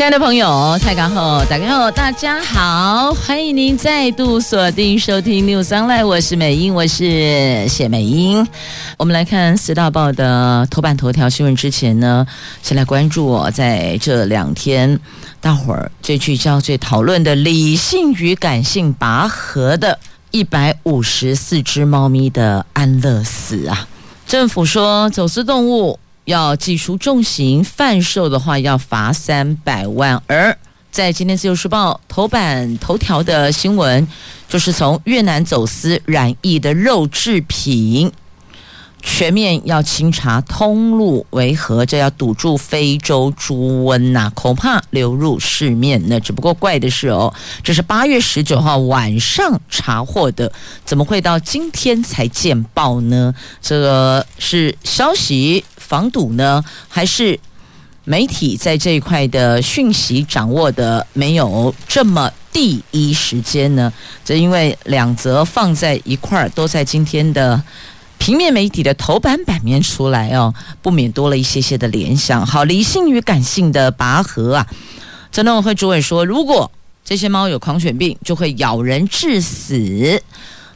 亲爱的朋友，大家好，大家好，大家好，欢迎您再度锁定收听 News Online，我是美英，我是谢美英。我们来看四大报的头版头条新闻之前呢，先来关注我在这两天大伙儿最聚焦、最讨论的理性与感性拔河的一百五十四只猫咪的安乐死啊！政府说走私动物。要记述重刑，贩售的话要罚三百万。而在今天《自由时报》头版头条的新闻，就是从越南走私染疫的肉制品。全面要清查通路为何？这要堵住非洲猪瘟呐、恐怕流入市面。那只不过怪的是哦，这是八月十九号晚上查获的，怎么会到今天才见报呢？这个是消息防堵呢，还是媒体在这一块的讯息掌握的没有这么第一时间呢？这因为两则放在一块儿，都在今天的。平面媒体的头版版面出来哦，不免多了一些些的联想。好，理性与感性的拔河啊，这农委会主委说，如果这些猫有狂犬病，就会咬人致死。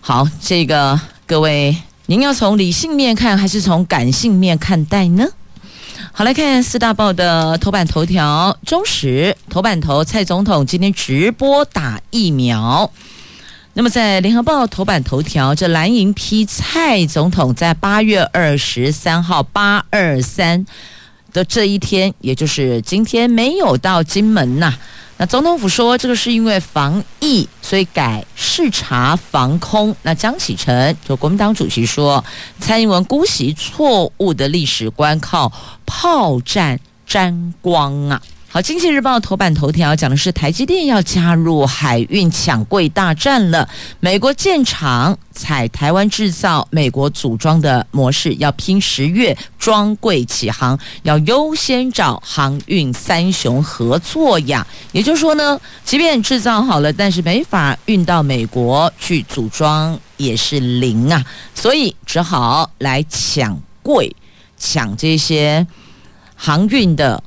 好，这个各位，您要从理性面看，还是从感性面看待呢？好，来看四大报的头版头条，中时头版头，蔡总统今天直播打疫苗。那么，在联合报头版头条，这蓝营批蔡总统在八月二十三号八二三的这一天，也就是今天没有到金门呐。那总统府说，这个是因为防疫，所以改视察防空。那江启臣就国民党主席说，蔡英文姑息错误的历史观，靠炮战沾光啊。好，《经济日报》头版头条讲的是台积电要加入海运抢柜大战了。美国建厂采台湾制造、美国组装的模式，要拼十月装柜起航，要优先找航运三雄合作呀。也就是说呢，即便制造好了，但是没法运到美国去组装，也是零啊。所以只好来抢柜，抢这些航运的。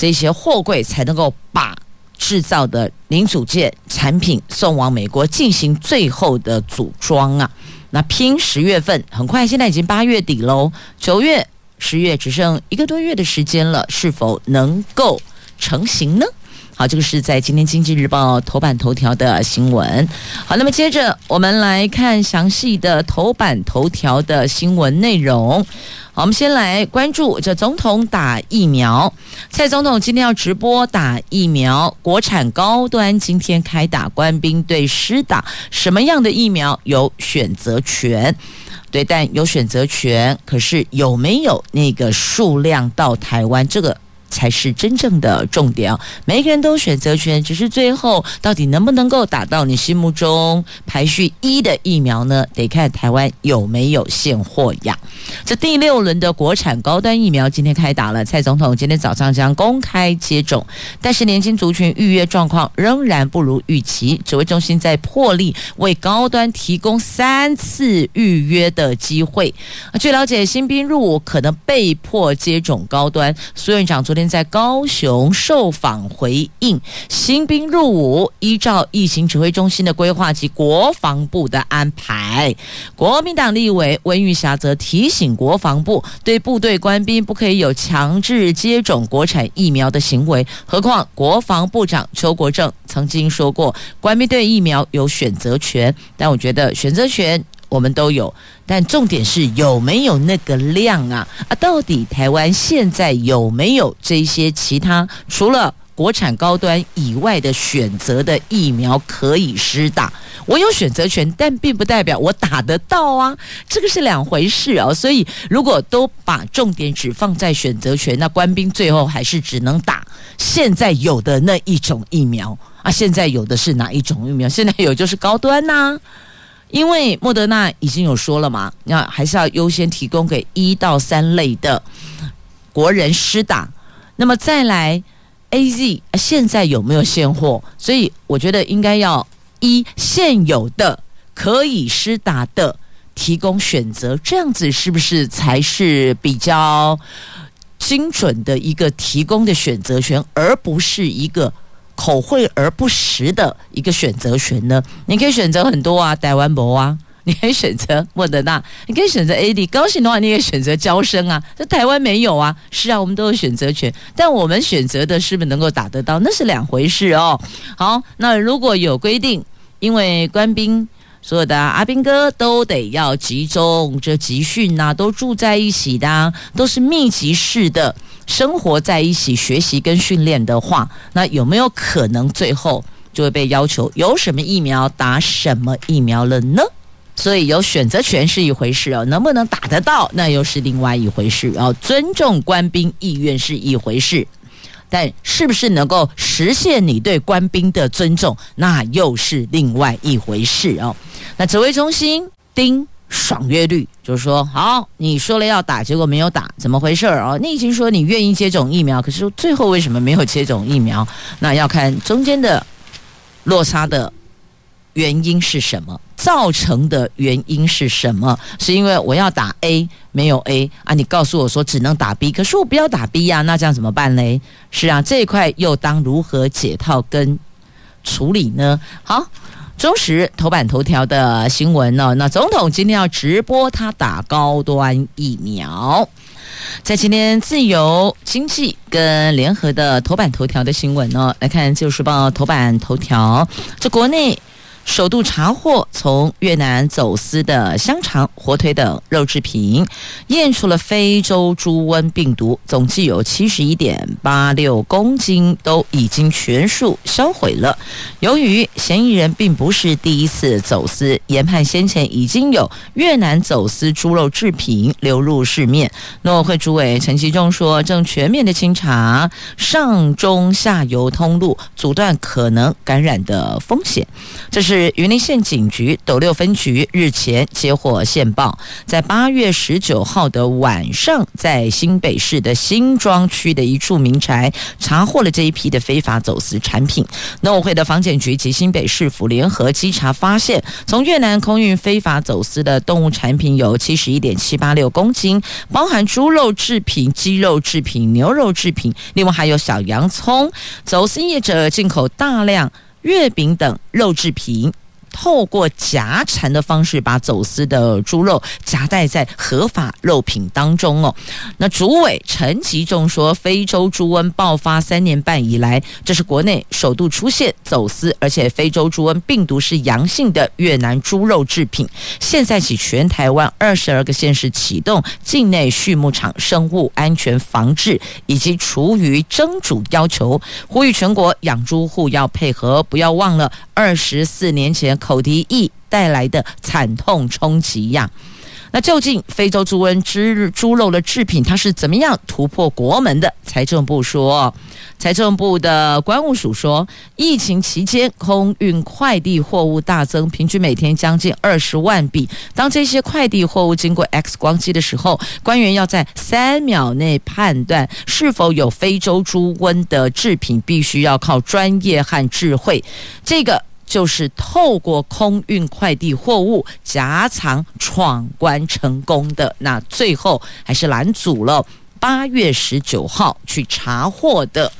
这些货柜才能够把制造的零组件产品送往美国进行最后的组装啊！那拼十月份，很快，现在已经八月底喽，九月、十月只剩一个多月的时间了，是否能够成型呢？好，这个是在今天《经济日报》头版头条的新闻。好，那么接着我们来看详细的头版头条的新闻内容。好，我们先来关注这总统打疫苗。蔡总统今天要直播打疫苗，国产高端今天开打，官兵对施打什么样的疫苗有选择权？对，但有选择权，可是有没有那个数量到台湾？这个。才是真正的重点啊！每个人都选择权，只是最后到底能不能够打到你心目中排序一的疫苗呢？得看台湾有没有现货呀。这第六轮的国产高端疫苗今天开打了，蔡总统今天早上将公开接种，但是年轻族群预约状况仍然不如预期。指挥中心在破例为高端提供三次预约的机会。据了解，新兵入伍可能被迫接种高端。苏院长昨天。在高雄受访回应，新兵入伍依照疫情指挥中心的规划及国防部的安排。国民党立委温玉霞则提醒国防部，对部队官兵不可以有强制接种国产疫苗的行为。何况国防部长邱国正曾经说过，官兵对疫苗有选择权。但我觉得选择权。我们都有，但重点是有没有那个量啊？啊，到底台湾现在有没有这些其他除了国产高端以外的选择的疫苗可以施打？我有选择权，但并不代表我打得到啊，这个是两回事哦。所以，如果都把重点只放在选择权，那官兵最后还是只能打现在有的那一种疫苗啊。现在有的是哪一种疫苗？现在有就是高端呐、因为莫德纳已经有说了嘛，那还是要优先提供给一到三类的国人施打。那么再来，AZ 现在有没有现货？所以我觉得应该要一现有的可以施打的提供选择，这样子是不是才是比较精准的一个提供的选择权，而不是一个。口惠而不实的一个选择权呢？你可以选择很多啊，台湾博啊，你可以选择莫德纳，你可以选择 AD。高兴的话，你也选择娇生啊。这台湾没有啊，是啊，我们都有选择权，但我们选择的是不是能够打得到，那是两回事哦。好，那如果有规定，因为官兵所有的阿兵哥都得要集中这集训呐，都住在一起的啊，都是密集式的。生活在一起学习跟训练的话，那有没有可能最后就会被要求有什么疫苗打什么疫苗了呢？所以有选择权是一回事哦，能不能打得到那又是另外一回事哦。尊重官兵意愿是一回事，但是不是能够实现你对官兵的尊重，那又是另外一回事哦。那指挥中心丁。爽约率就是说，好，你说了要打，结果没有打，怎么回事儿哦？你已经说你愿意接种疫苗，可是最后为什么没有接种疫苗？那要看中间的落差的原因是什么，造成的原因是什么？是因为我要打 A 没有 A 啊？你告诉我说只能打 B，可是我不要打 B 呀，那这样怎么办嘞？是啊，这一块又当如何解套跟处理呢？好。中时头版头条的新闻呢？那总统今天要直播他打高端疫苗，在今天自由经济跟联合的头版头条的新闻呢，来看《自由时报》头版头条，这国内。首度查获从越南走私的香肠、火腿等肉制品，验出了非洲猪瘟病毒，总计有七十一点八六公斤都已经全数销毁了。由于嫌疑人并不是第一次走私，研判先前已经有越南走私猪肉制品流入市面。农委会主委陈其中说，正全面的清查上中下游通路，阻断可能感染的风险。这是。是云林县警局斗六分局日前接获线报，在八月十九号的晚上，在新北市的新庄区的一处民宅查获了这一批的非法走私产品。农委会的防检局及新北市府联合稽查发现，从越南空运非法走私的动物产品有七十一点七八六公斤，包含猪肉制品、鸡肉制品、牛肉制品，另外还有小洋葱。走私业者进口大量。月饼等肉制品，透过夹缠的方式把走私的猪肉夹带在合法肉品当中哦。那主委陈吉仲说，非洲猪瘟爆发三年半以来，这是国内首度出现走私，而且非洲猪瘟病毒是阳性的越南猪肉制品。现在起，全台湾二十二个县市启动境内畜牧场生物安全防治以及厨余蒸煮要求，呼吁全国养猪户要配合，不要忘了二十四年前。口蹄疫带来的惨痛冲击呀，那究竟非洲猪瘟之猪肉的制品它是怎么样突破国门的？财政部说，财政部的关务署说，疫情期间空运快递货物大增，平均每天将近二十万笔。当这些快递货物经过 X 光机的时候，官员要在三秒内判断是否有非洲猪瘟的制品，必须要靠专业和智慧。这个。就是透过空运快递货物夹藏闯关成功的，那最后还是拦阻了。八月十九号去查获的。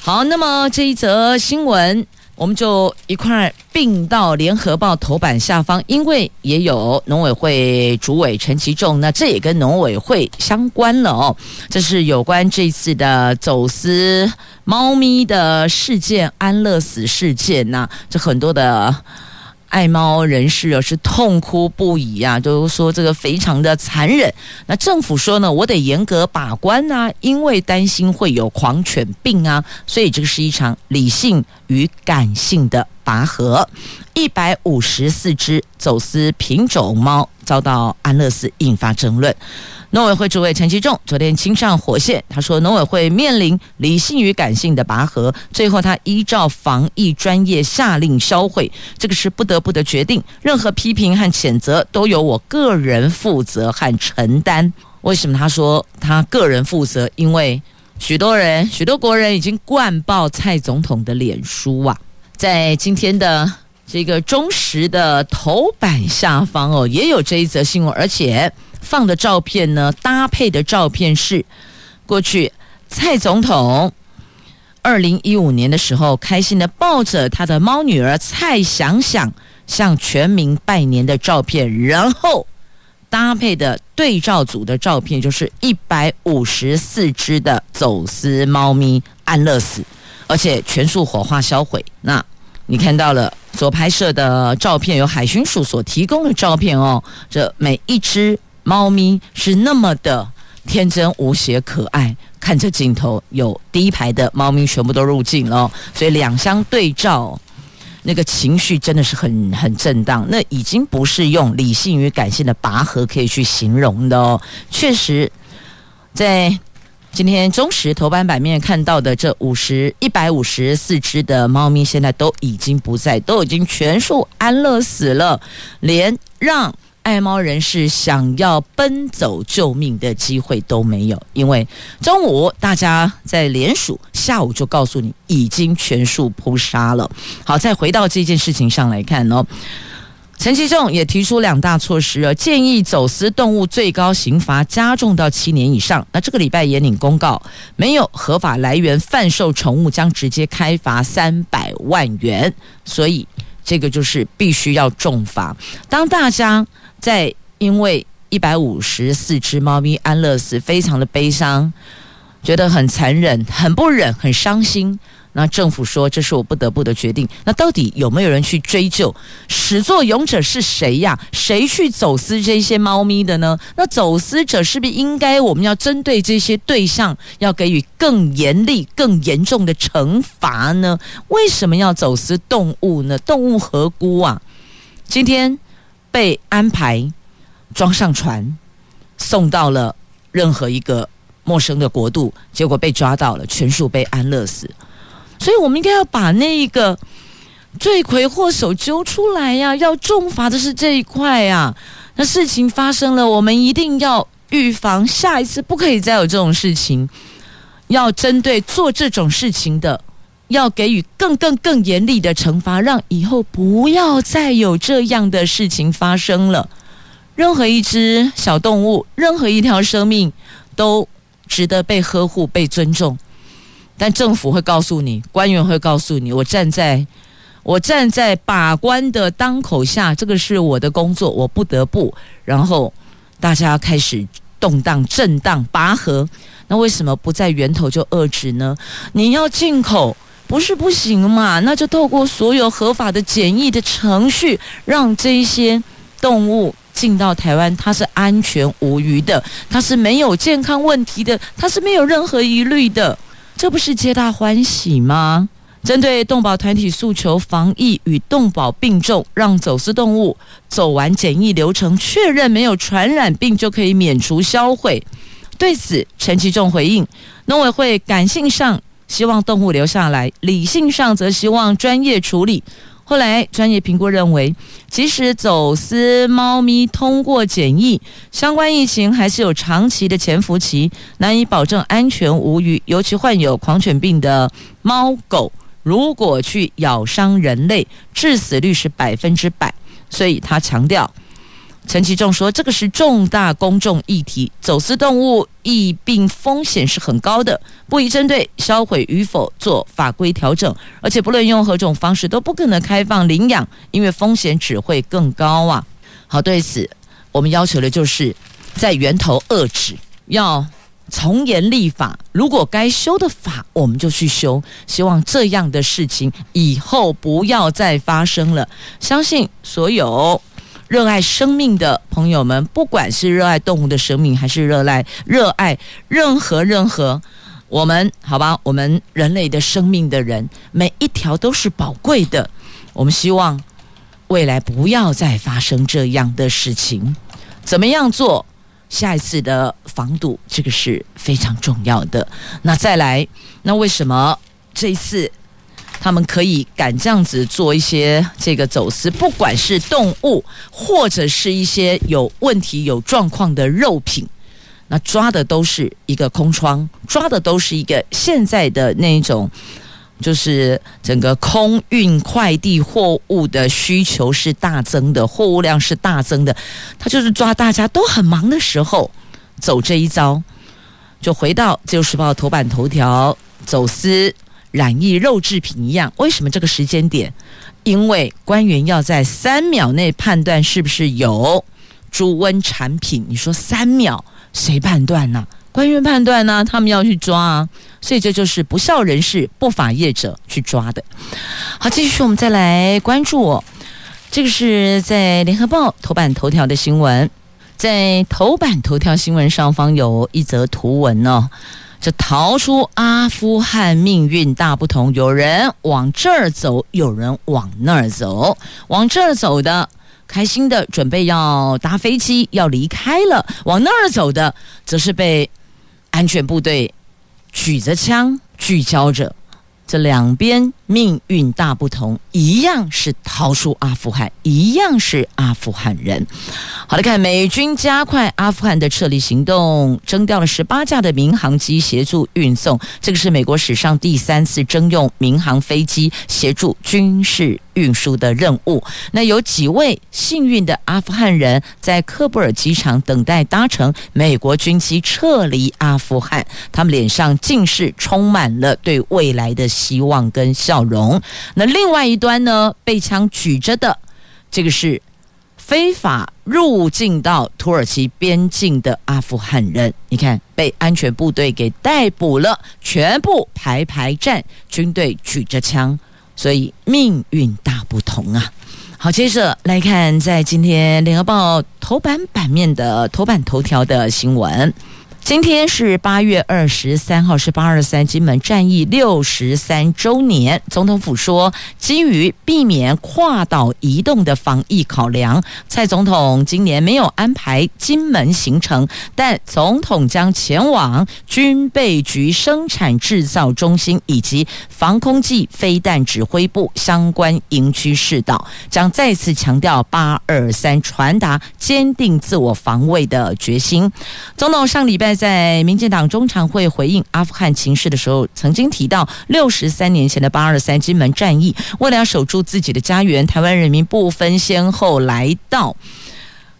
好，那么这一则新闻。我们就一块并到联合报头版下方，因为也有农委会主委陈其仲，那这也跟农委会相关了哦。这是有关这次的走私猫咪的事件，安乐死事件呐，这很多的。爱猫人士啊是痛哭不已啊，都说这个非常的残忍。那政府说呢，我得严格把关呐，因为担心会有狂犬病啊，所以这个是一场理性与感性的拔河，一百五十四只走私品种猫遭到安乐死，引发争论。农委会主委陈其仲昨天亲上火线，他说农委会面临理性与感性的拔河，最后他依照防疫专业下令销毁，这个是不得不的决定。任何批评和谴责都由我个人负责和承担。为什么他说他个人负责？因为许多人、许多国人已经灌爆蔡总统的脸书啊，在今天的这个中时的头版下方哦，也有这一则新闻，而且。放的照片呢，搭配的照片是过去蔡总统二零一五年的时候，开心的抱着他的猫女儿蔡想想向全民拜年的照片，然后搭配的对照组的照片就是一百五十四只的走私猫咪安乐死，而且全数火化销毁。那你看到了所拍摄的照片，有海巡署所提供的照片哦，这每一只。猫咪是那么的天真无邪可爱，看着镜头，有第一排的猫咪全部都入镜了，所以两相对照，那个情绪真的是很很震荡。那已经不是用理性与感性的拔河可以去形容的哦。确实，在今天中时头版版面看到的这五十一百五十四只的猫咪，现在都已经不在，都已经全数安乐死了，连让。爱猫人士想要奔走救命的机会都没有，因为中午大家在联署，下午就告诉你已经全数扑杀了。好，再回到这件事情上来看哦，陈其仲也提出两大措施，而建议走私动物最高刑罚加重到七年以上。那这个礼拜也领公告，没有合法来源贩售宠物将直接开罚三百万元，所以这个就是必须要重罚。当大家。在因为一百五十四只猫咪安乐死，非常的悲伤，觉得很残忍，很不忍，很伤心。那政府说这是我不得不的决定。那到底有没有人去追究始作俑者是谁呀？谁去走私这些猫咪的呢？那走私者是不是应该我们要针对这些对象要给予更严厉、更严重的惩罚呢？为什么要走私动物呢？动物何辜啊？今天。被安排装上船，送到了任何一个陌生的国度，结果被抓到了，全数被安乐死。所以，我们应该要把那一个罪魁祸首揪出来呀！要重罚的是这一块呀。那事情发生了，我们一定要预防，下一次不可以再有这种事情。要针对做这种事情的。要给予更更更严厉的惩罚，让以后不要再有这样的事情发生了。任何一只小动物，任何一条生命，都值得被呵护、被尊重。但政府会告诉你，官员会告诉你，我站在我站在把关的当口下，这个是我的工作，我不得不。然后大家开始动荡、震荡、拔河。那为什么不在源头就遏制呢？你要进口。不是不行嘛？那就透过所有合法的检疫的程序，让这些动物进到台湾，它是安全无虞的，它是没有健康问题的，它是没有任何疑虑的，这不是皆大欢喜吗？针对动保团体诉求，防疫与动保并重，让走私动物走完检疫流程，确认没有传染病就可以免除销毁。对此，陈其仲回应，农委会感性上。希望动物留下来，理性上则希望专业处理。后来专业评估认为，即使走私猫咪通过检疫，相关疫情还是有长期的潜伏期，难以保证安全无虞。尤其患有狂犬病的猫狗，如果去咬伤人类，致死率是百分之百。所以他强调。陈其仲说：“这个是重大公众议题，走私动物疫病风险是很高的，不宜针对销毁与否做法规调整，而且不论用何种方式都不可能开放领养，因为风险只会更高啊。”好，对此我们要求的就是在源头遏制，要从严立法，如果该修的法我们就去修，希望这样的事情以后不要再发生了。相信所有。热爱生命的朋友们，不管是热爱动物的生命，还是热爱热爱任何任何我们好吧，我们人类的生命的人，每一条都是宝贵的。我们希望未来不要再发生这样的事情。怎么样做下一次的防堵？这个是非常重要的。那再来，那为什么这一次他们可以敢这样子做一些这个走私？不管是动物，或者是一些有问题、有状况的肉品。那抓的都是一个空窗，抓的都是一个现在的那种，就是整个空运快递货物的需求是大增的，货物量是大增的。他就是抓大家都很忙的时候走这一招，就回到《自由时报》头版头条，走私染疫肉制品一样。为什么这个时间点？因为官员要在三秒内判断是不是有猪瘟产品。你说三秒？谁判断呢？官员判断呢？他们要去抓啊，所以这就是不肖人士、不法业者去抓的。好，继续我们再来关注哦，这个是在联合报头版头条的新闻，在头版头条新闻上方有一则图文哦，这逃出阿富汗命运大不同，有人往这儿走，有人往那儿走，往这儿走的。开心的准备要搭飞机要离开了，往那儿走的则是被安全部队举着枪聚焦着。这两边命运大不同，一样是逃出阿富汗，一样是阿富汗人。好来看，美军加快阿富汗的撤离行动，征调了十八架的民航机协助运送。这个是美国史上第三次征用民航飞机协助军事运输的任务。那有几位幸运的阿富汗人在喀布尔机场等待搭乘美国军机撤离阿富汗，他们脸上尽是充满了对未来的希望跟笑容。那另外一端呢，被枪举着的，这个是非法入境到土耳其边境的阿富汗人。你看，被安全部队给逮捕了，全部排排站，军队举着枪，所以命运大不同啊。好，接着来看，在今天联合报头版版面的头版头条的新闻。今天是八月二十三号，是八二三金门战役六十三周年。总统府说，基于避免跨岛移动的防疫考量，蔡总统今年没有安排金门行程，但总统将前往军备局生产制造中心以及防空暨飞弹指挥部相关营区视导，将再次强调八二三传达坚定自我防卫的决心。总统上礼拜。在民进党中常会回应阿富汗情势的时候，曾经提到六十三年前的八二三金门战役，为了要守住自己的家园，台湾人民不分先后来到，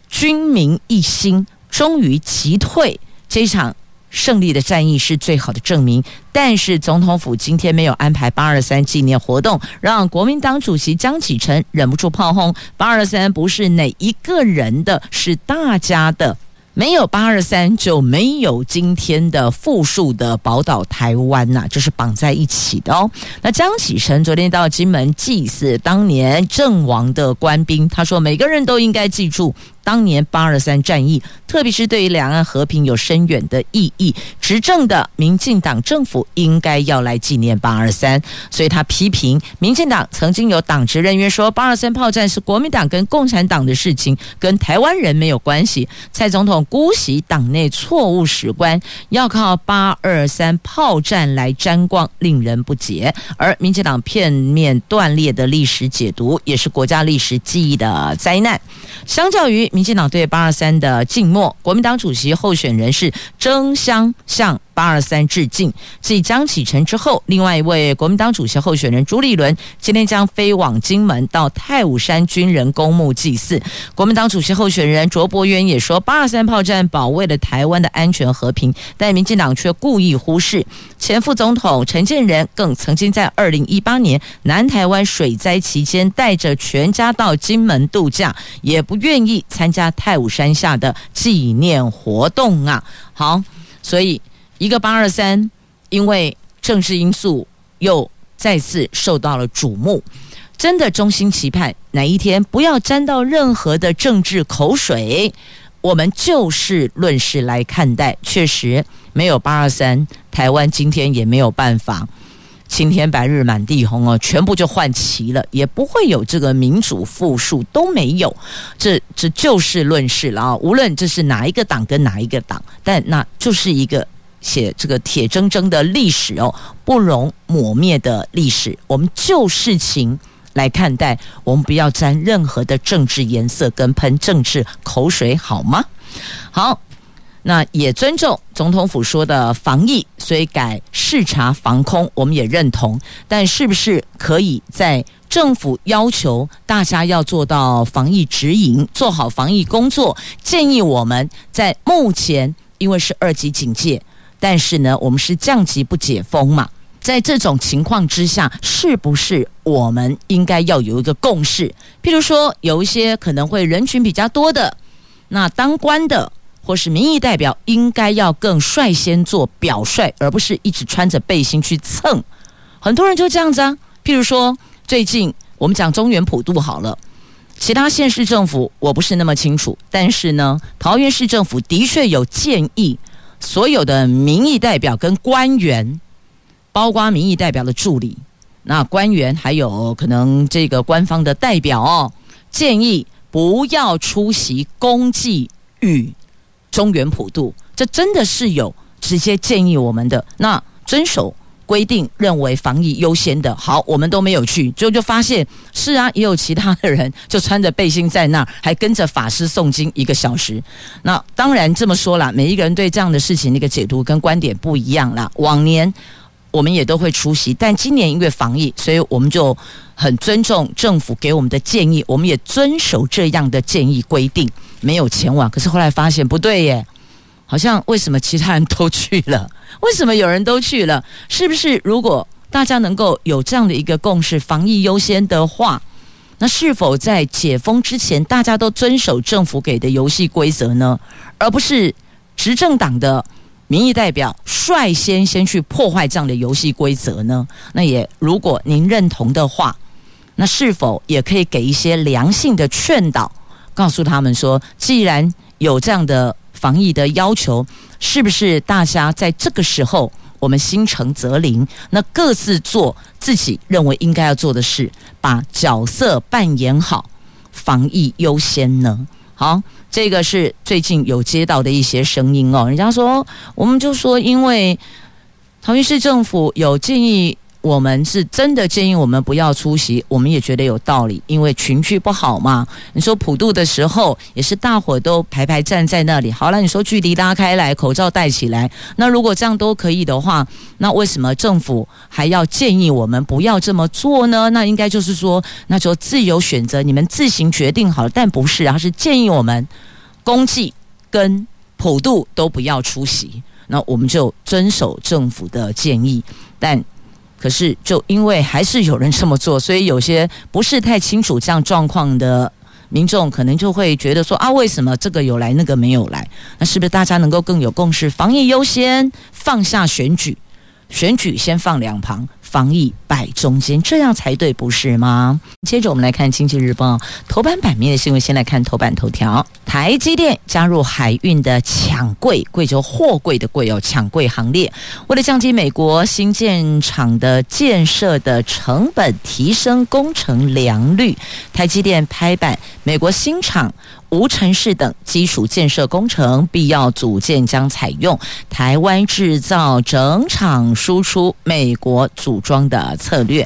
军民一心，终于击退这场胜利的战役是最好的证明。但是总统府今天没有安排八二三纪念活动，让国民党主席江启臣忍不住炮轰：八二三不是哪一个人的，是大家的。没有八二三，就没有今天的富庶的宝岛台湾呐、啊，这是绑在一起的哦。那江启臣昨天到金门祭祀当年阵亡的官兵，他说每个人都应该记住。当年八二三战役，特别是对于两岸和平有深远的意义，执政的民进党政府应该要来纪念八二三。所以他批评民进党曾经有党职人员说八二三炮战是国民党跟共产党的事情，跟台湾人没有关系。蔡总统姑息党内错误史观，要靠八二三炮战来沾光，令人不解。而民进党片面断裂的历史解读，也是国家历史记忆的灾难。相较于民进党对八二三的静默，国民党主席候选人是争相向八二三致敬。继江启臣之后，另外一位国民党主席候选人朱立伦今天将飞往金门到太武山军人公墓祭祀。国民党主席候选人卓伯源也说，八二三炮战保卫了台湾的安全和平，但民进党却故意忽视。前副总统陈建仁更曾经在二零一八年南台湾水灾期间带着全家到金门度假，也不愿意参加太武山下的纪念活动啊！好，所以一个八二三，因为政治因素又再次受到了瞩目。真的衷心期盼哪一天不要沾到任何的政治口水，我们就事论事来看待，确实没有八二三，台湾今天也没有办法。青天白日满地红哦，全部就换齐了，也不会有这个民主复述都没有，这这就事论事了啊！无论这是哪一个党跟哪一个党，但那就是一个写这个铁铮铮的历史哦，不容抹灭的历史。我们就事情来看待，我们不要沾任何的政治颜色跟喷政治口水，好吗？好。那也尊重总统府说的防疫，所以改视察防空，我们也认同。但是不是可以在政府要求大家要做到防疫指引，做好防疫工作？建议我们在目前因为是二级警戒，但是呢，我们是降级不解封嘛，在这种情况之下，是不是我们应该要有一个共识？譬如说，有一些可能会人群比较多的，那当官的。或是民意代表应该要更率先做表率，而不是一直穿着背心去蹭。很多人就这样子啊。譬如说，最近我们讲中原普渡好了，其他县市政府我不是那么清楚，但是呢，桃园市政府的确有建议所有的民意代表跟官员，包括民意代表的助理，那官员还有可能这个官方的代表哦，建议不要出席公祭与。中原普渡，这真的是有直接建议我们的。那遵守规定，认为防疫优先的，好，我们都没有去，最后就发现是啊，也有其他的人就穿着背心在那儿，还跟着法师诵经一个小时。那当然这么说啦，每一个人对这样的事情那个解读跟观点不一样啦。往年我们也都会出席，但今年因为防疫，所以我们就很尊重政府给我们的建议，我们也遵守这样的建议规定。没有前往，可是后来发现不对耶，好像为什么其他人都去了？为什么有人都去了？是不是如果大家能够有这样的一个共识，防疫优先的话，那是否在解封之前大家都遵守政府给的游戏规则呢？而不是执政党的民意代表率先先去破坏这样的游戏规则呢？那也如果您认同的话，那是否也可以给一些良性的劝导？告诉他们说，既然有这样的防疫的要求，是不是大家在这个时候，我们心诚则灵，那各自做自己认为应该要做的事，把角色扮演好，防疫优先呢？好，这个是最近有接到的一些声音哦。人家说，我们就说，因为桃园市政府有建议。我们是真的建议我们不要出席，我们也觉得有道理，因为群聚不好嘛。你说普渡的时候也是大伙都排排站在那里，好了，你说距离拉开来，口罩戴起来，那如果这样都可以的话，那为什么政府还要建议我们不要这么做呢？那应该就是说，那就自由选择，你们自行决定好了。但不是，而是建议我们公祭跟普渡都不要出席，那我们就遵守政府的建议，但。可是，就因为还是有人这么做，所以有些不是太清楚这样状况的民众，可能就会觉得说啊，为什么这个有来，那个没有来？那是不是大家能够更有共识？防疫优先，放下选举，选举先放两旁。防疫摆中间，这样才对，不是吗？接着我们来看《经济日报》头版版面的新闻，先来看头版头条：台积电加入海运的抢柜，贵就货柜的柜哦，抢柜行列。为了降低美国新建厂的建设的成本，提升工程良率，台积电拍板，美国新厂。无尘室等基础建设工程必要组件将采用台湾制造、整厂输出美国组装的策略，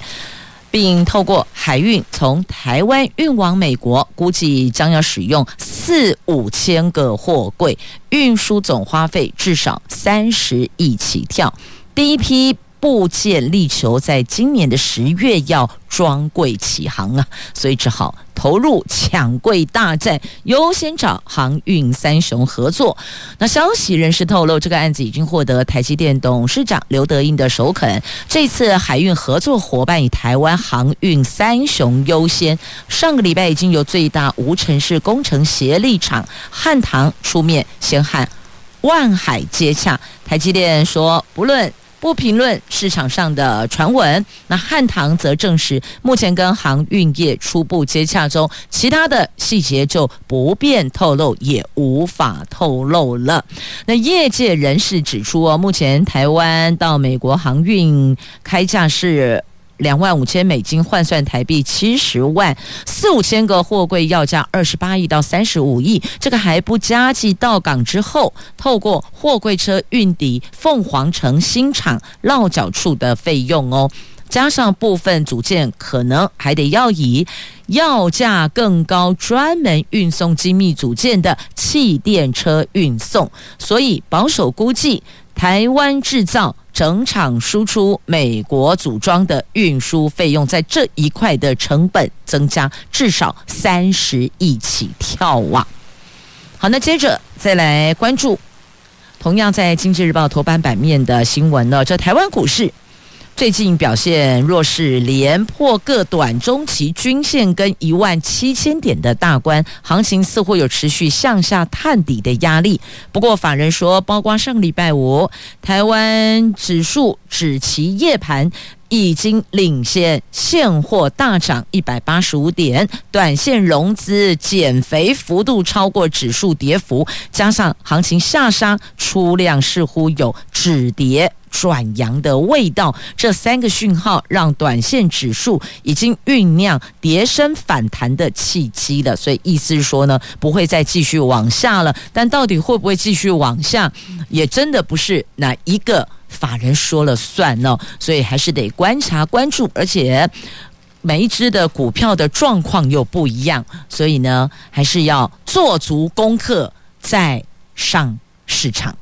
并透过海运从台湾运往美国，估计将要使用四五千个货柜，运输总花费至少三十亿起跳。第一批。部件力求在今年的十月要装柜起航啊，所以只好投入抢柜大战，优先找航运三雄合作。那消息人士透露，这个案子已经获得台积电董事长刘德英的首肯。这次海运合作伙伴以台湾航运三雄优先。上个礼拜已经由最大无尘室工程协力厂汉唐出面，先和万海接洽。台积电说，不论。不评论市场上的传闻。那汉唐则证实，目前跟航运业初步接洽中，其他的细节就不便透露，也无法透露了。那业界人士指出哦，目前台湾到美国航运开价是。两万五千美金换算台币七十万，四五千个货柜要价二十八亿到三十五亿，这个还不加计到港之后透过货柜车运抵凤凰城新厂落脚处的费用哦，加上部分组件可能还得要以要价更高专门运送精密组件的气电车运送，所以保守估计台湾制造。整厂输出美国组装的运输费用，在这一块的成本增加至少三十亿起跳啊！好，那接着再来关注，同样在《经济日报》头版版面的新闻呢，这台湾股市。最近表现弱势，连破各短中期均线跟一万七千点的大关，行情似乎有持续向下探底的压力。不过，法人说，包括上礼拜五，台湾指数指其夜盘已经领先现货大涨一百八十五点，短线融资减肥幅度超过指数跌幅，加上行情下杀，出量似乎有止跌。转阳的味道，这三个讯号让短线指数已经酝酿跌升反弹的契机了。所以意思是说呢，不会再继续往下了。但到底会不会继续往下，也真的不是哪一个法人说了算呢？所以还是得观察关注，而且每一只的股票的状况又不一样，所以呢，还是要做足功课再上市场。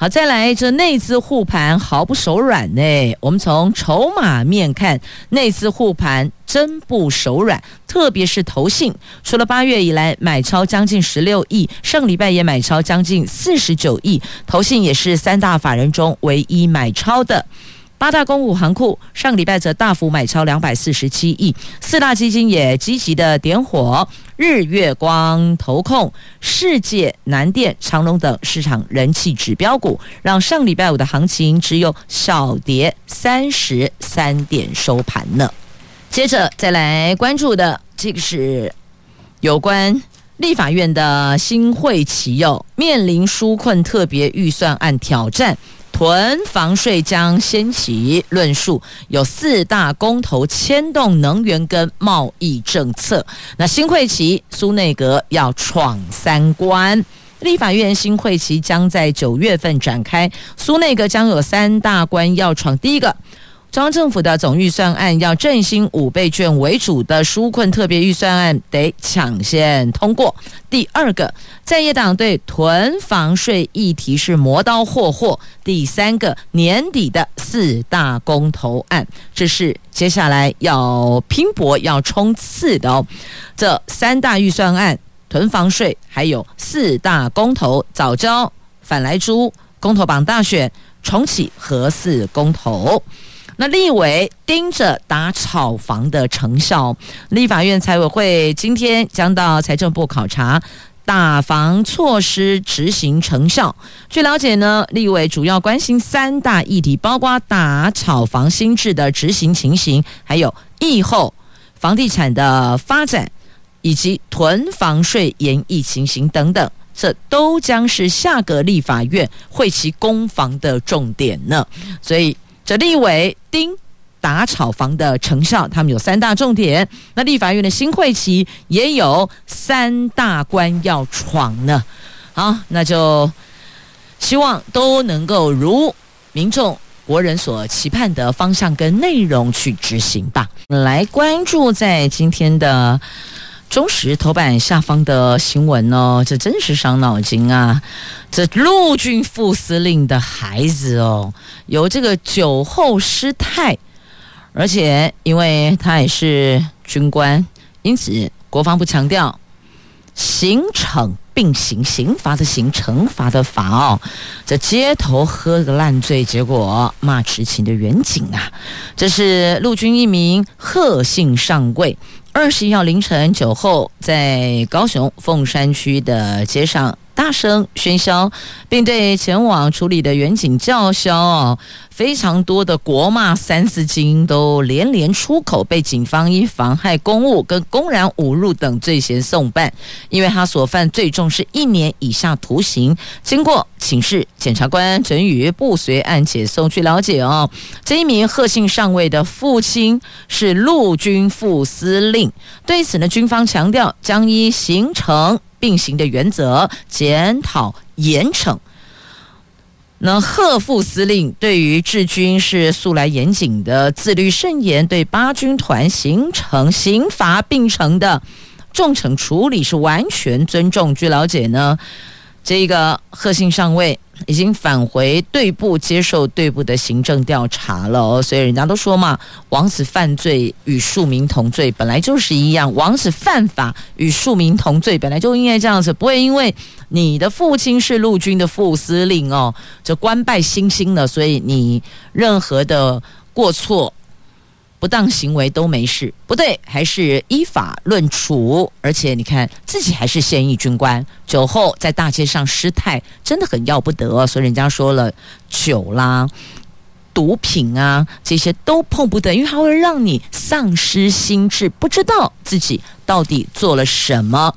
好，再来这内资护盘毫不手软呢。我们从筹码面看，内资护盘真不手软，特别是投信，除了八月以来买超将近十六亿，上礼拜也买超将近四十九亿，投信也是三大法人中唯一买超的。八大公股行库上礼拜则大幅买超两百四十七亿，四大基金也积极的点火，日月光、投控、世界、南电、长隆等市场人气指标股，让上礼拜五的行情只有小跌三十三点收盘呢。接着再来关注的这个是有关立法院的新会期哟，面临纾困特别预算案挑战。囤房税将掀起论述，有四大公投牵动能源跟贸易政策。那新会期苏内阁要闯三关，立法院新会期将在九月份展开，苏内阁将有三大关要闯。第一个。中央政府的总预算案要振兴五倍券为主的纾困特别预算案得抢先通过。第二个，在野党对囤房税议题是磨刀霍霍。第三个，年底的四大公投案，这是接下来要拼搏要冲刺的哦。这三大预算案、囤房税，还有四大公投，早交、反莱猪、公投榜大选、重启和四公投。那立委盯着打炒房的成效，立法院财委会今天将到财政部考察打房措施执行成效。据了解呢，立委主要关心三大议题，包括打炒房新制的执行情形，还有疫后房地产的发展，以及囤房税延役情形等等，这都将是下个立法院会期攻防的重点呢。所以。这立委丁打炒房的成效，他们有三大重点。那立法院的新会期也有三大关要闯呢。好，那就希望都能够如民众国人所期盼的方向跟内容去执行吧。来关注在今天的。中时头版下方的新闻哦，这真是伤脑筋啊！这陆军副司令的孩子哦，有这个酒后失态，而且因为他也是军官，因此国防部强调刑惩并行，刑罚的刑，惩罚的罚哦。这街头喝个烂醉，结果骂执勤的员警啊！这是陆军一名贺姓上尉。二十一号凌晨酒后，在高雄凤山区的街上大声喧嚣，并对前往处理的员警叫嚣。非常多的国骂三字经都连连出口，被警方以妨害公务跟公然侮辱等罪嫌送办，因为他所犯最重是一年以下徒刑。经过请示，检察官陈宇不随案解送。据了解哦，这一名贺姓上尉的父亲是陆军副司令，对此呢，军方强调将依刑惩并行的原则检讨严惩。那贺副司令对于治军是素来严谨的，自律慎严，对八军团形成刑罚并成的重惩处理是完全尊重。据了解呢，这个贺信上尉。已经返回队部接受队部的行政调查了哦，所以人家都说嘛，王子犯罪与庶民同罪，本来就是一样。王子犯法与庶民同罪，本来就应该这样子，不会因为你的父亲是陆军的副司令哦，就官拜星星了，所以你任何的过错。不当行为都没事，不对，还是依法论处。而且你看，自己还是现役军官，酒后在大街上失态，真的很要不得。所以人家说了，酒啦、毒品啊，这些都碰不得，因为它会让你丧失心智，不知道自己到底做了什么。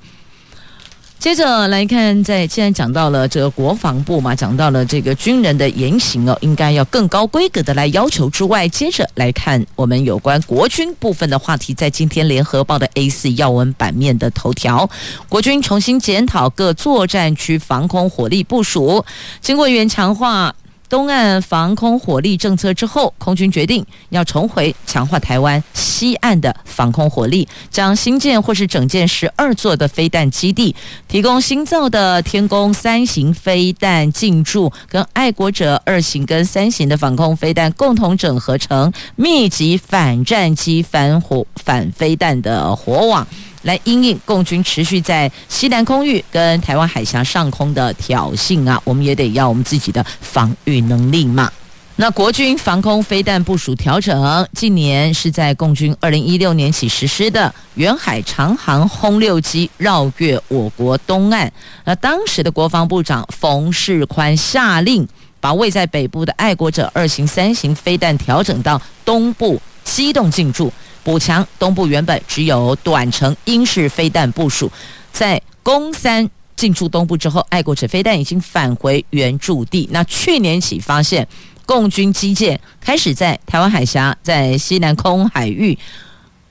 接着来看，在既然讲到了这个国防部嘛，讲到了这个军人的言行哦，应该要更高规格的来要求之外，接着来看我们有关国军部分的话题，在今天联合报的 A 四要闻版面的头条，国军重新检讨各作战区防空火力部署，经过原强化。东岸防空火力政策之后，空军决定要重回强化台湾西岸的防空火力，将新建或是整建十二座的飞弹基地，提供新造的天弓三型飞弹进驻，跟爱国者二型跟三型的防空飞弹共同整合成密集反战机反火反飞弹的火网。来因应共军持续在西南空域跟台湾海峡上空的挑衅啊，我们也得要我们自己的防御能力嘛。那国军防空飞弹部署调整，近年是在共军二零一六年起实施的远海长航轰六机绕越我国东岸。那当时的国防部长冯世宽下令，把位在北部的爱国者二型、三型飞弹调整到东部机动进驻。补强东部原本只有短程英式飞弹部署，在攻三进驻东部之后，爱国者飞弹已经返回原驻地。那去年起发现，共军机舰开始在台湾海峡、在西南空海域、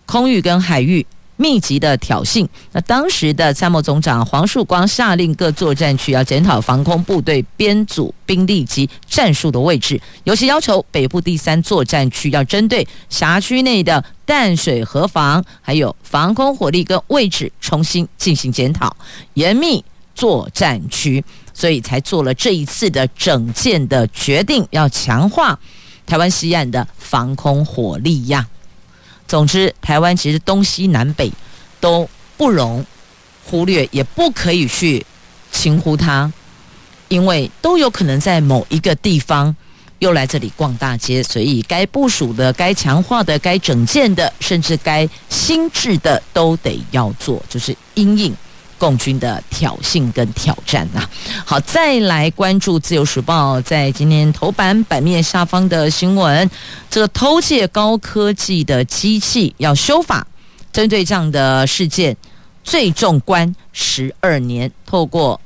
空域跟海域。密集的挑衅，那当时的参谋总长黄树光下令各作战区要检讨防空部队编组兵力及战术的位置，尤其要求北部第三作战区要针对辖区内的淡水河防，还有防空火力跟位置重新进行检讨，严密作战区，所以才做了这一次的整建的决定，要强化台湾西岸的防空火力呀。总之，台湾其实东西南北都不容忽略，也不可以去轻忽它，因为都有可能在某一个地方又来这里逛大街，所以该部署的、该强化的、该整建的，甚至该新制的，都得要做，就是因应。共军的挑衅跟挑战呐，好，再来关注《自由时报》在今天头版版面下方的新闻，这个偷窃高科技的机器要修法，针对这样的事件，最重关十二年，透过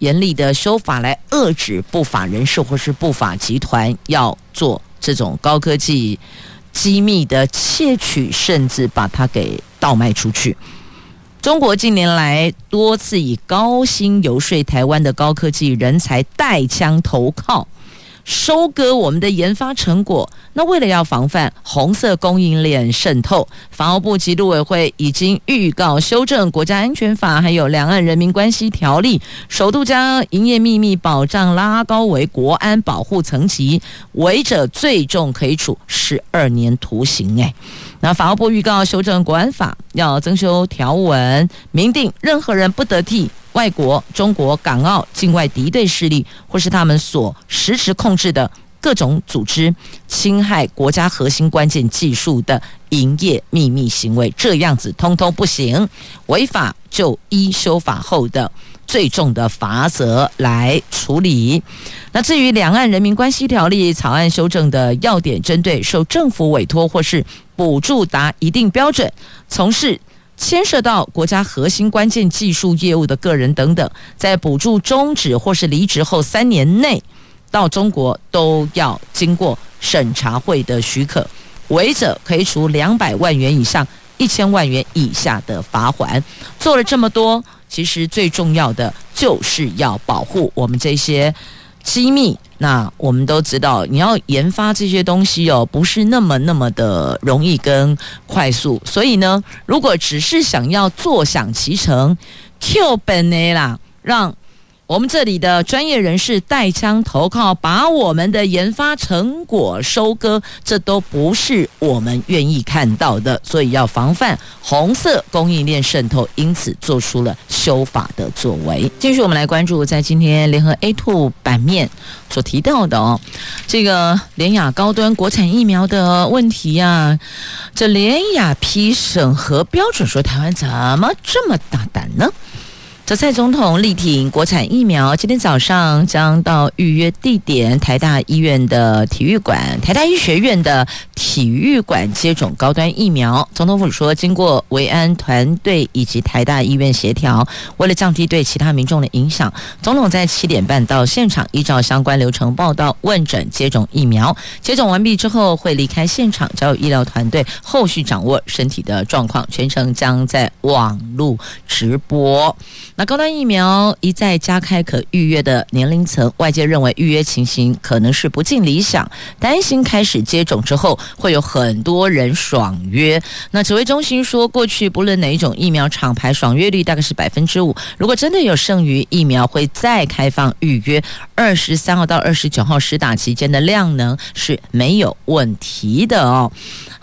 严厉的修法来遏制不法人士或是不法集团要做这种高科技机密的窃取，甚至把它给倒卖出去。中国近年来多次以高薪游说台湾的高科技人才，带枪投靠，收割我们的研发成果。那为了要防范红色供应链渗透，防务部及陆委会已经预告修正国家安全法，还有两岸人民关系条例，首度将营业秘密保障拉高为国安保护层级，违者最重可以处十二年徒刑。哎。那法务部预告修正国安法，要增修条文，明定任何人不得替外国、中国、港澳境外敌对势力或是他们所实时控制的各种组织侵害国家核心关键技术的营业秘密行为，这样子通通不行，违法就依修法后的最重的罚则来处理。那至于两岸人民关系条例草案修正的要点，针对受政府委托或是补助达一定标准，从事牵涉到国家核心关键技术业务的个人等等，在补助终止或是离职后三年内到中国，都要经过审查会的许可，违者可以处两百万元以上一千万元以下的罚款。做了这么多，其实最重要的就是要保护我们这些。机密，那我们都知道，你要研发这些东西哦，不是那么那么的容易跟快速。所以呢，如果只是想要坐享其成，Q 本 A 啦，让。我们这里的专业人士带枪投靠，把我们的研发成果收割，这都不是我们愿意看到的，所以要防范红色供应链渗透，因此做出了修法的作为。继续，我们来关注在今天联合 A2 版面所提到的哦，这个联雅高端国产疫苗的问题呀、啊，这联雅批审核标准说台湾怎么这么大胆呢？这蔡总统力挺国产疫苗，今天早上将到预约地点台大医院的体育馆、台大医学院的体育馆接种高端疫苗。总统府说，经过维安团队以及台大医院协调，为了降低对其他民众的影响，总统在七点半到现场，依照相关流程报到、问诊、接种疫苗。接种完毕之后，会离开现场，交由医疗团队后续掌握身体的状况。全程将在网络直播。那高端疫苗一再加开可预约的年龄层，外界认为预约情形可能是不尽理想，担心开始接种之后会有很多人爽约。那指挥中心说，过去不论哪一种疫苗厂牌爽约率大概是百分之五，如果真的有剩余疫苗，会再开放预约。二十三号到二十九号施打期间的量能是没有问题的哦。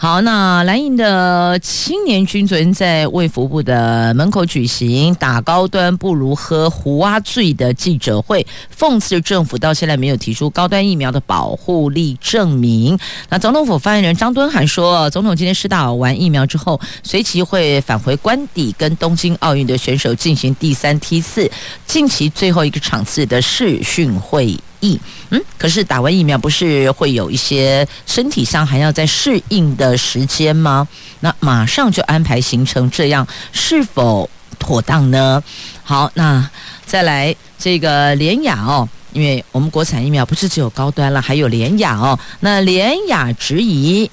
好，那蓝营的青年军昨天在卫福部的门口举行打高端不如喝胡蛙醉的记者会，讽刺政府到现在没有提出高端疫苗的保护力证明。那总统府发言人张敦涵说，总统今天施打完疫苗之后，随即会返回官邸，跟东京奥运的选手进行第三梯次近期最后一个场次的视讯会议。嗯，可是打完疫苗不是会有一些身体上还要再适应的时间吗？那马上就安排行程，这样是否妥当呢？好，那再来这个联雅哦，因为我们国产疫苗不是只有高端了，还有联雅哦。那联雅质疑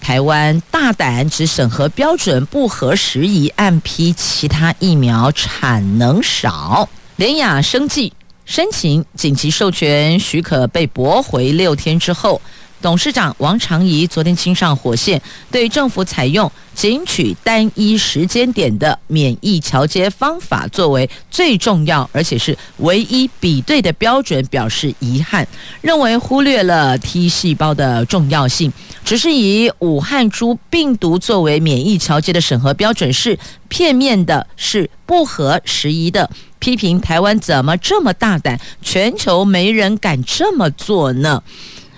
台湾大胆，只审核标准不合时宜，暗批其他疫苗产能少。联雅生计。申请紧急授权许可被驳回六天之后，董事长王长怡昨天亲上火线，对政府采用仅取单一时间点的免疫桥接方法作为最重要而且是唯一比对的标准表示遗憾，认为忽略了 T 细胞的重要性，只是以武汉株病毒作为免疫桥接的审核标准是片面的，是不合时宜的。批评台湾怎么这么大胆，全球没人敢这么做呢？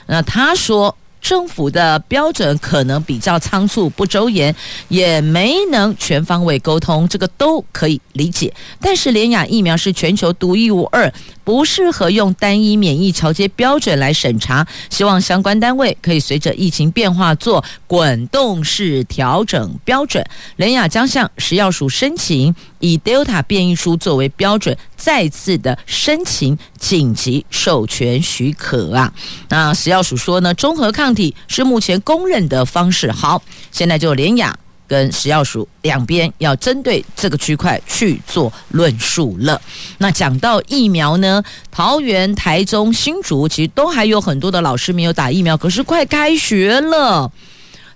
那他说。政府的标准可能比较仓促不周延，也没能全方位沟通，这个都可以理解。但是联雅疫苗是全球独一无二，不适合用单一免疫桥接标准来审查。希望相关单位可以随着疫情变化做滚动式调整标准。联雅将向食药署申请以 Delta 变异株作为标准，再次的申请紧急授权许可啊。那食药署说呢，综合抗体是目前公认的方式。好，现在就连雅跟石耀署两边要针对这个区块去做论述了。那讲到疫苗呢，桃园、台中、新竹其实都还有很多的老师没有打疫苗，可是快开学了。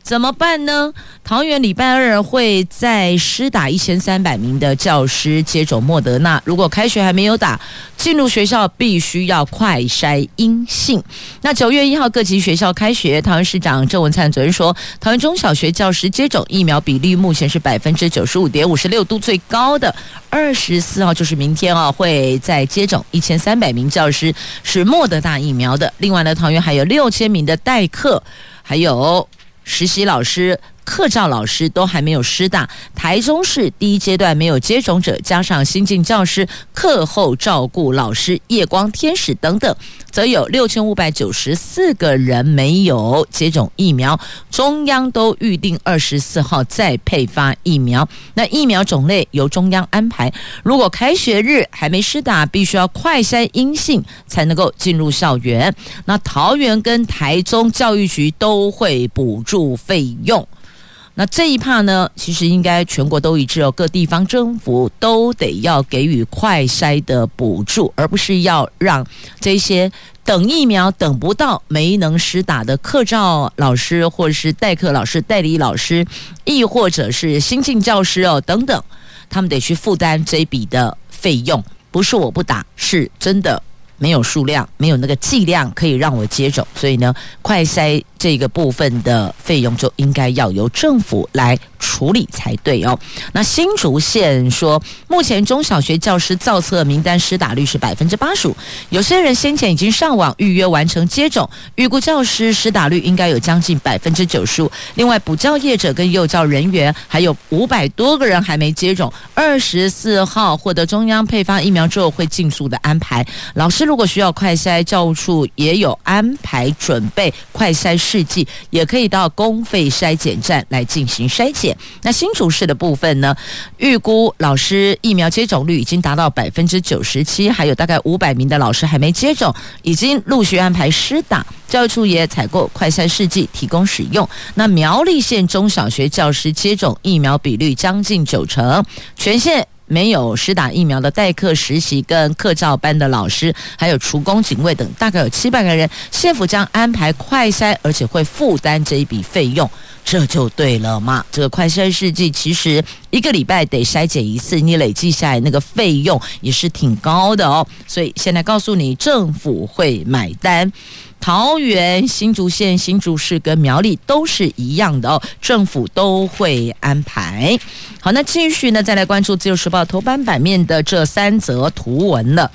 怎么办呢？桃园礼拜二会再施打一千三百名的教师接种莫德纳。如果开学还没有打，进入学校必须要快筛阴性。那九月一号各级学校开学，桃园市长郑文灿昨天说，桃园中小学教师接种疫苗比例目前是百分之九十五点五十六，度最高的。二十四号就是明天啊，会再接种一千三百名教师是莫德纳疫苗的。另外呢，桃园还有六千名的代课，还有。实习老师课照老师都还没有施打。台中市第一阶段没有接种者，加上新进教师、课后照顾老师、夜光天使等等，则有六千五百九十四个人没有接种疫苗。中央都预定二十四号再配发疫苗。那疫苗种类由中央安排。如果开学日还没施打，必须要快筛阴性才能够进入校园。那桃园跟台中教育局都会补助费用。那这一趴呢，其实应该全国都一致哦，各地方政府都得要给予快筛的补助，而不是要让这些等疫苗等不到、没能施打的课照老师，或者是代课老师、代理老师，亦或者是新进教师哦等等，他们得去负担这笔的费用。不是我不打，是真的没有数量，没有那个剂量可以让我接种，所以呢，快筛。这个部分的费用就应该要由政府来处理才对哦。那新竹县说，目前中小学教师造册名单施打率是百分之八十五，有些人先前已经上网预约完成接种，预估教师施打率应该有将近百分之九十五。另外，补教业者跟幼教人员还有五百多个人还没接种，二十四号获得中央配发疫苗之后会尽速的安排。老师如果需要快筛，教务处也有安排准备快筛。试剂也可以到公费筛检站来进行筛检。那新竹市的部分呢？预估老师疫苗接种率已经达到百分之九十七，还有大概五百名的老师还没接种，已经陆续安排施打。教育处也采购快筛试剂提供使用。那苗栗县中小学教师接种疫苗比率将近九成，全县。没有施打疫苗的代课实习跟课照班的老师，还有厨工、警卫等，大概有七百个人，县府将安排快筛，而且会负担这一笔费用，这就对了嘛。这个快筛试剂其实一个礼拜得筛检一次，你累计下来那个费用也是挺高的哦。所以现在告诉你，政府会买单。桃园、新竹县、新竹市跟苗栗都是一样的哦，政府都会安排。好，那继续呢，再来关注《自由时报》头版版面的这三则图文了。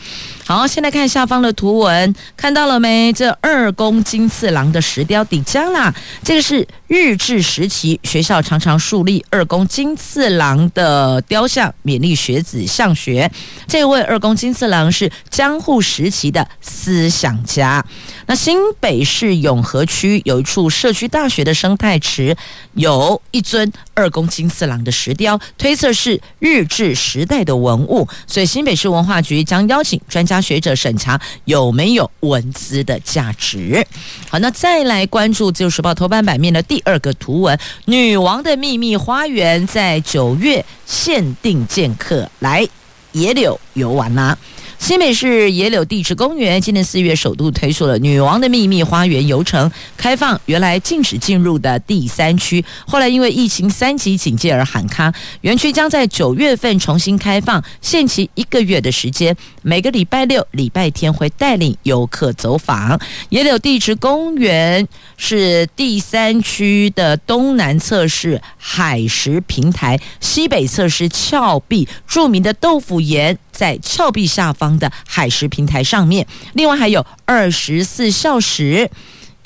好，先来看下方的图文，看到了没？这二宫金次郎的石雕底加啦，这个是日治时期学校常常树立二宫金次郎的雕像，勉励学子向学。这位二宫金次郎是江户时期的思想家。那新新北市永和区有一处社区大学的生态池，有一尊二宫金次郎的石雕，推测是日治时代的文物，所以新北市文化局将邀请专家。学者审查有没有文资的价值。好，那再来关注《自由时报》头版版面的第二个图文：女王的秘密花园在九月限定见客，来野柳游玩啦。新北市野柳地质公园今年四月首度推出了“女王的秘密花园”游程，开放原来禁止进入的第三区，后来因为疫情三级警戒而喊卡。园区将在九月份重新开放，限期一个月的时间，每个礼拜六、礼拜天会带领游客走访。野柳地质公园是第三区的东南侧是海蚀平台，西北侧是峭壁，著名的豆腐岩。在峭壁下方的海石平台上面，另外还有二十四孝石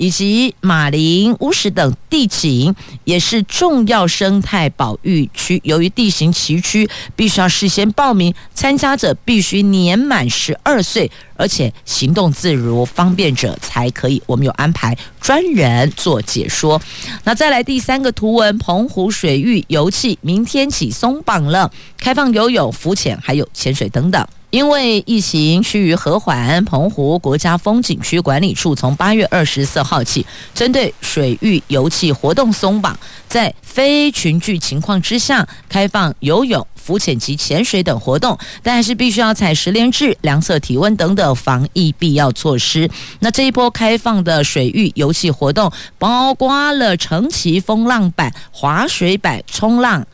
以及马林乌石等地景，也是重要生态保育区。由于地形崎岖，必须要事先报名，参加者必须年满十二岁，而且行动自如，方便者才可以。我们有安排专人做解说。那再来第三个图文，澎湖水域游憩明天起松绑了，开放游泳、浮潜，还有潜水等等。因为疫情趋于和缓，澎湖国家风景区管理处从八月二十四号起，针对水域游憩活动松绑，在非群聚情况之下，开放游泳、浮潜及潜水等活动，但是必须要采十连制、量测体温等等防疫必要措施。那这一波开放的水域游憩活动，包括了乘骑风浪板、滑水板、冲浪。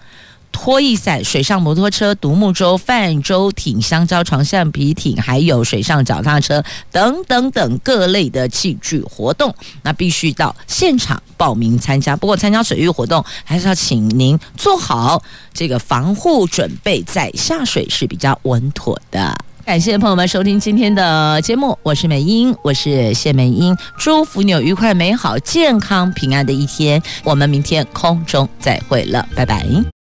拖曳伞、水上摩托车、独木舟、泛舟艇、香蕉船、橡皮艇，还有水上脚踏车等等等各类的器具活动，那必须到现场报名参加。不过，参加水域活动还是要请您做好这个防护准备，再下水是比较稳妥的。感谢朋友们收听今天的节目，我是美英，我是谢美英，祝福你有愉快、美好、健康、平安的一天。我们明天空中再会了，拜拜。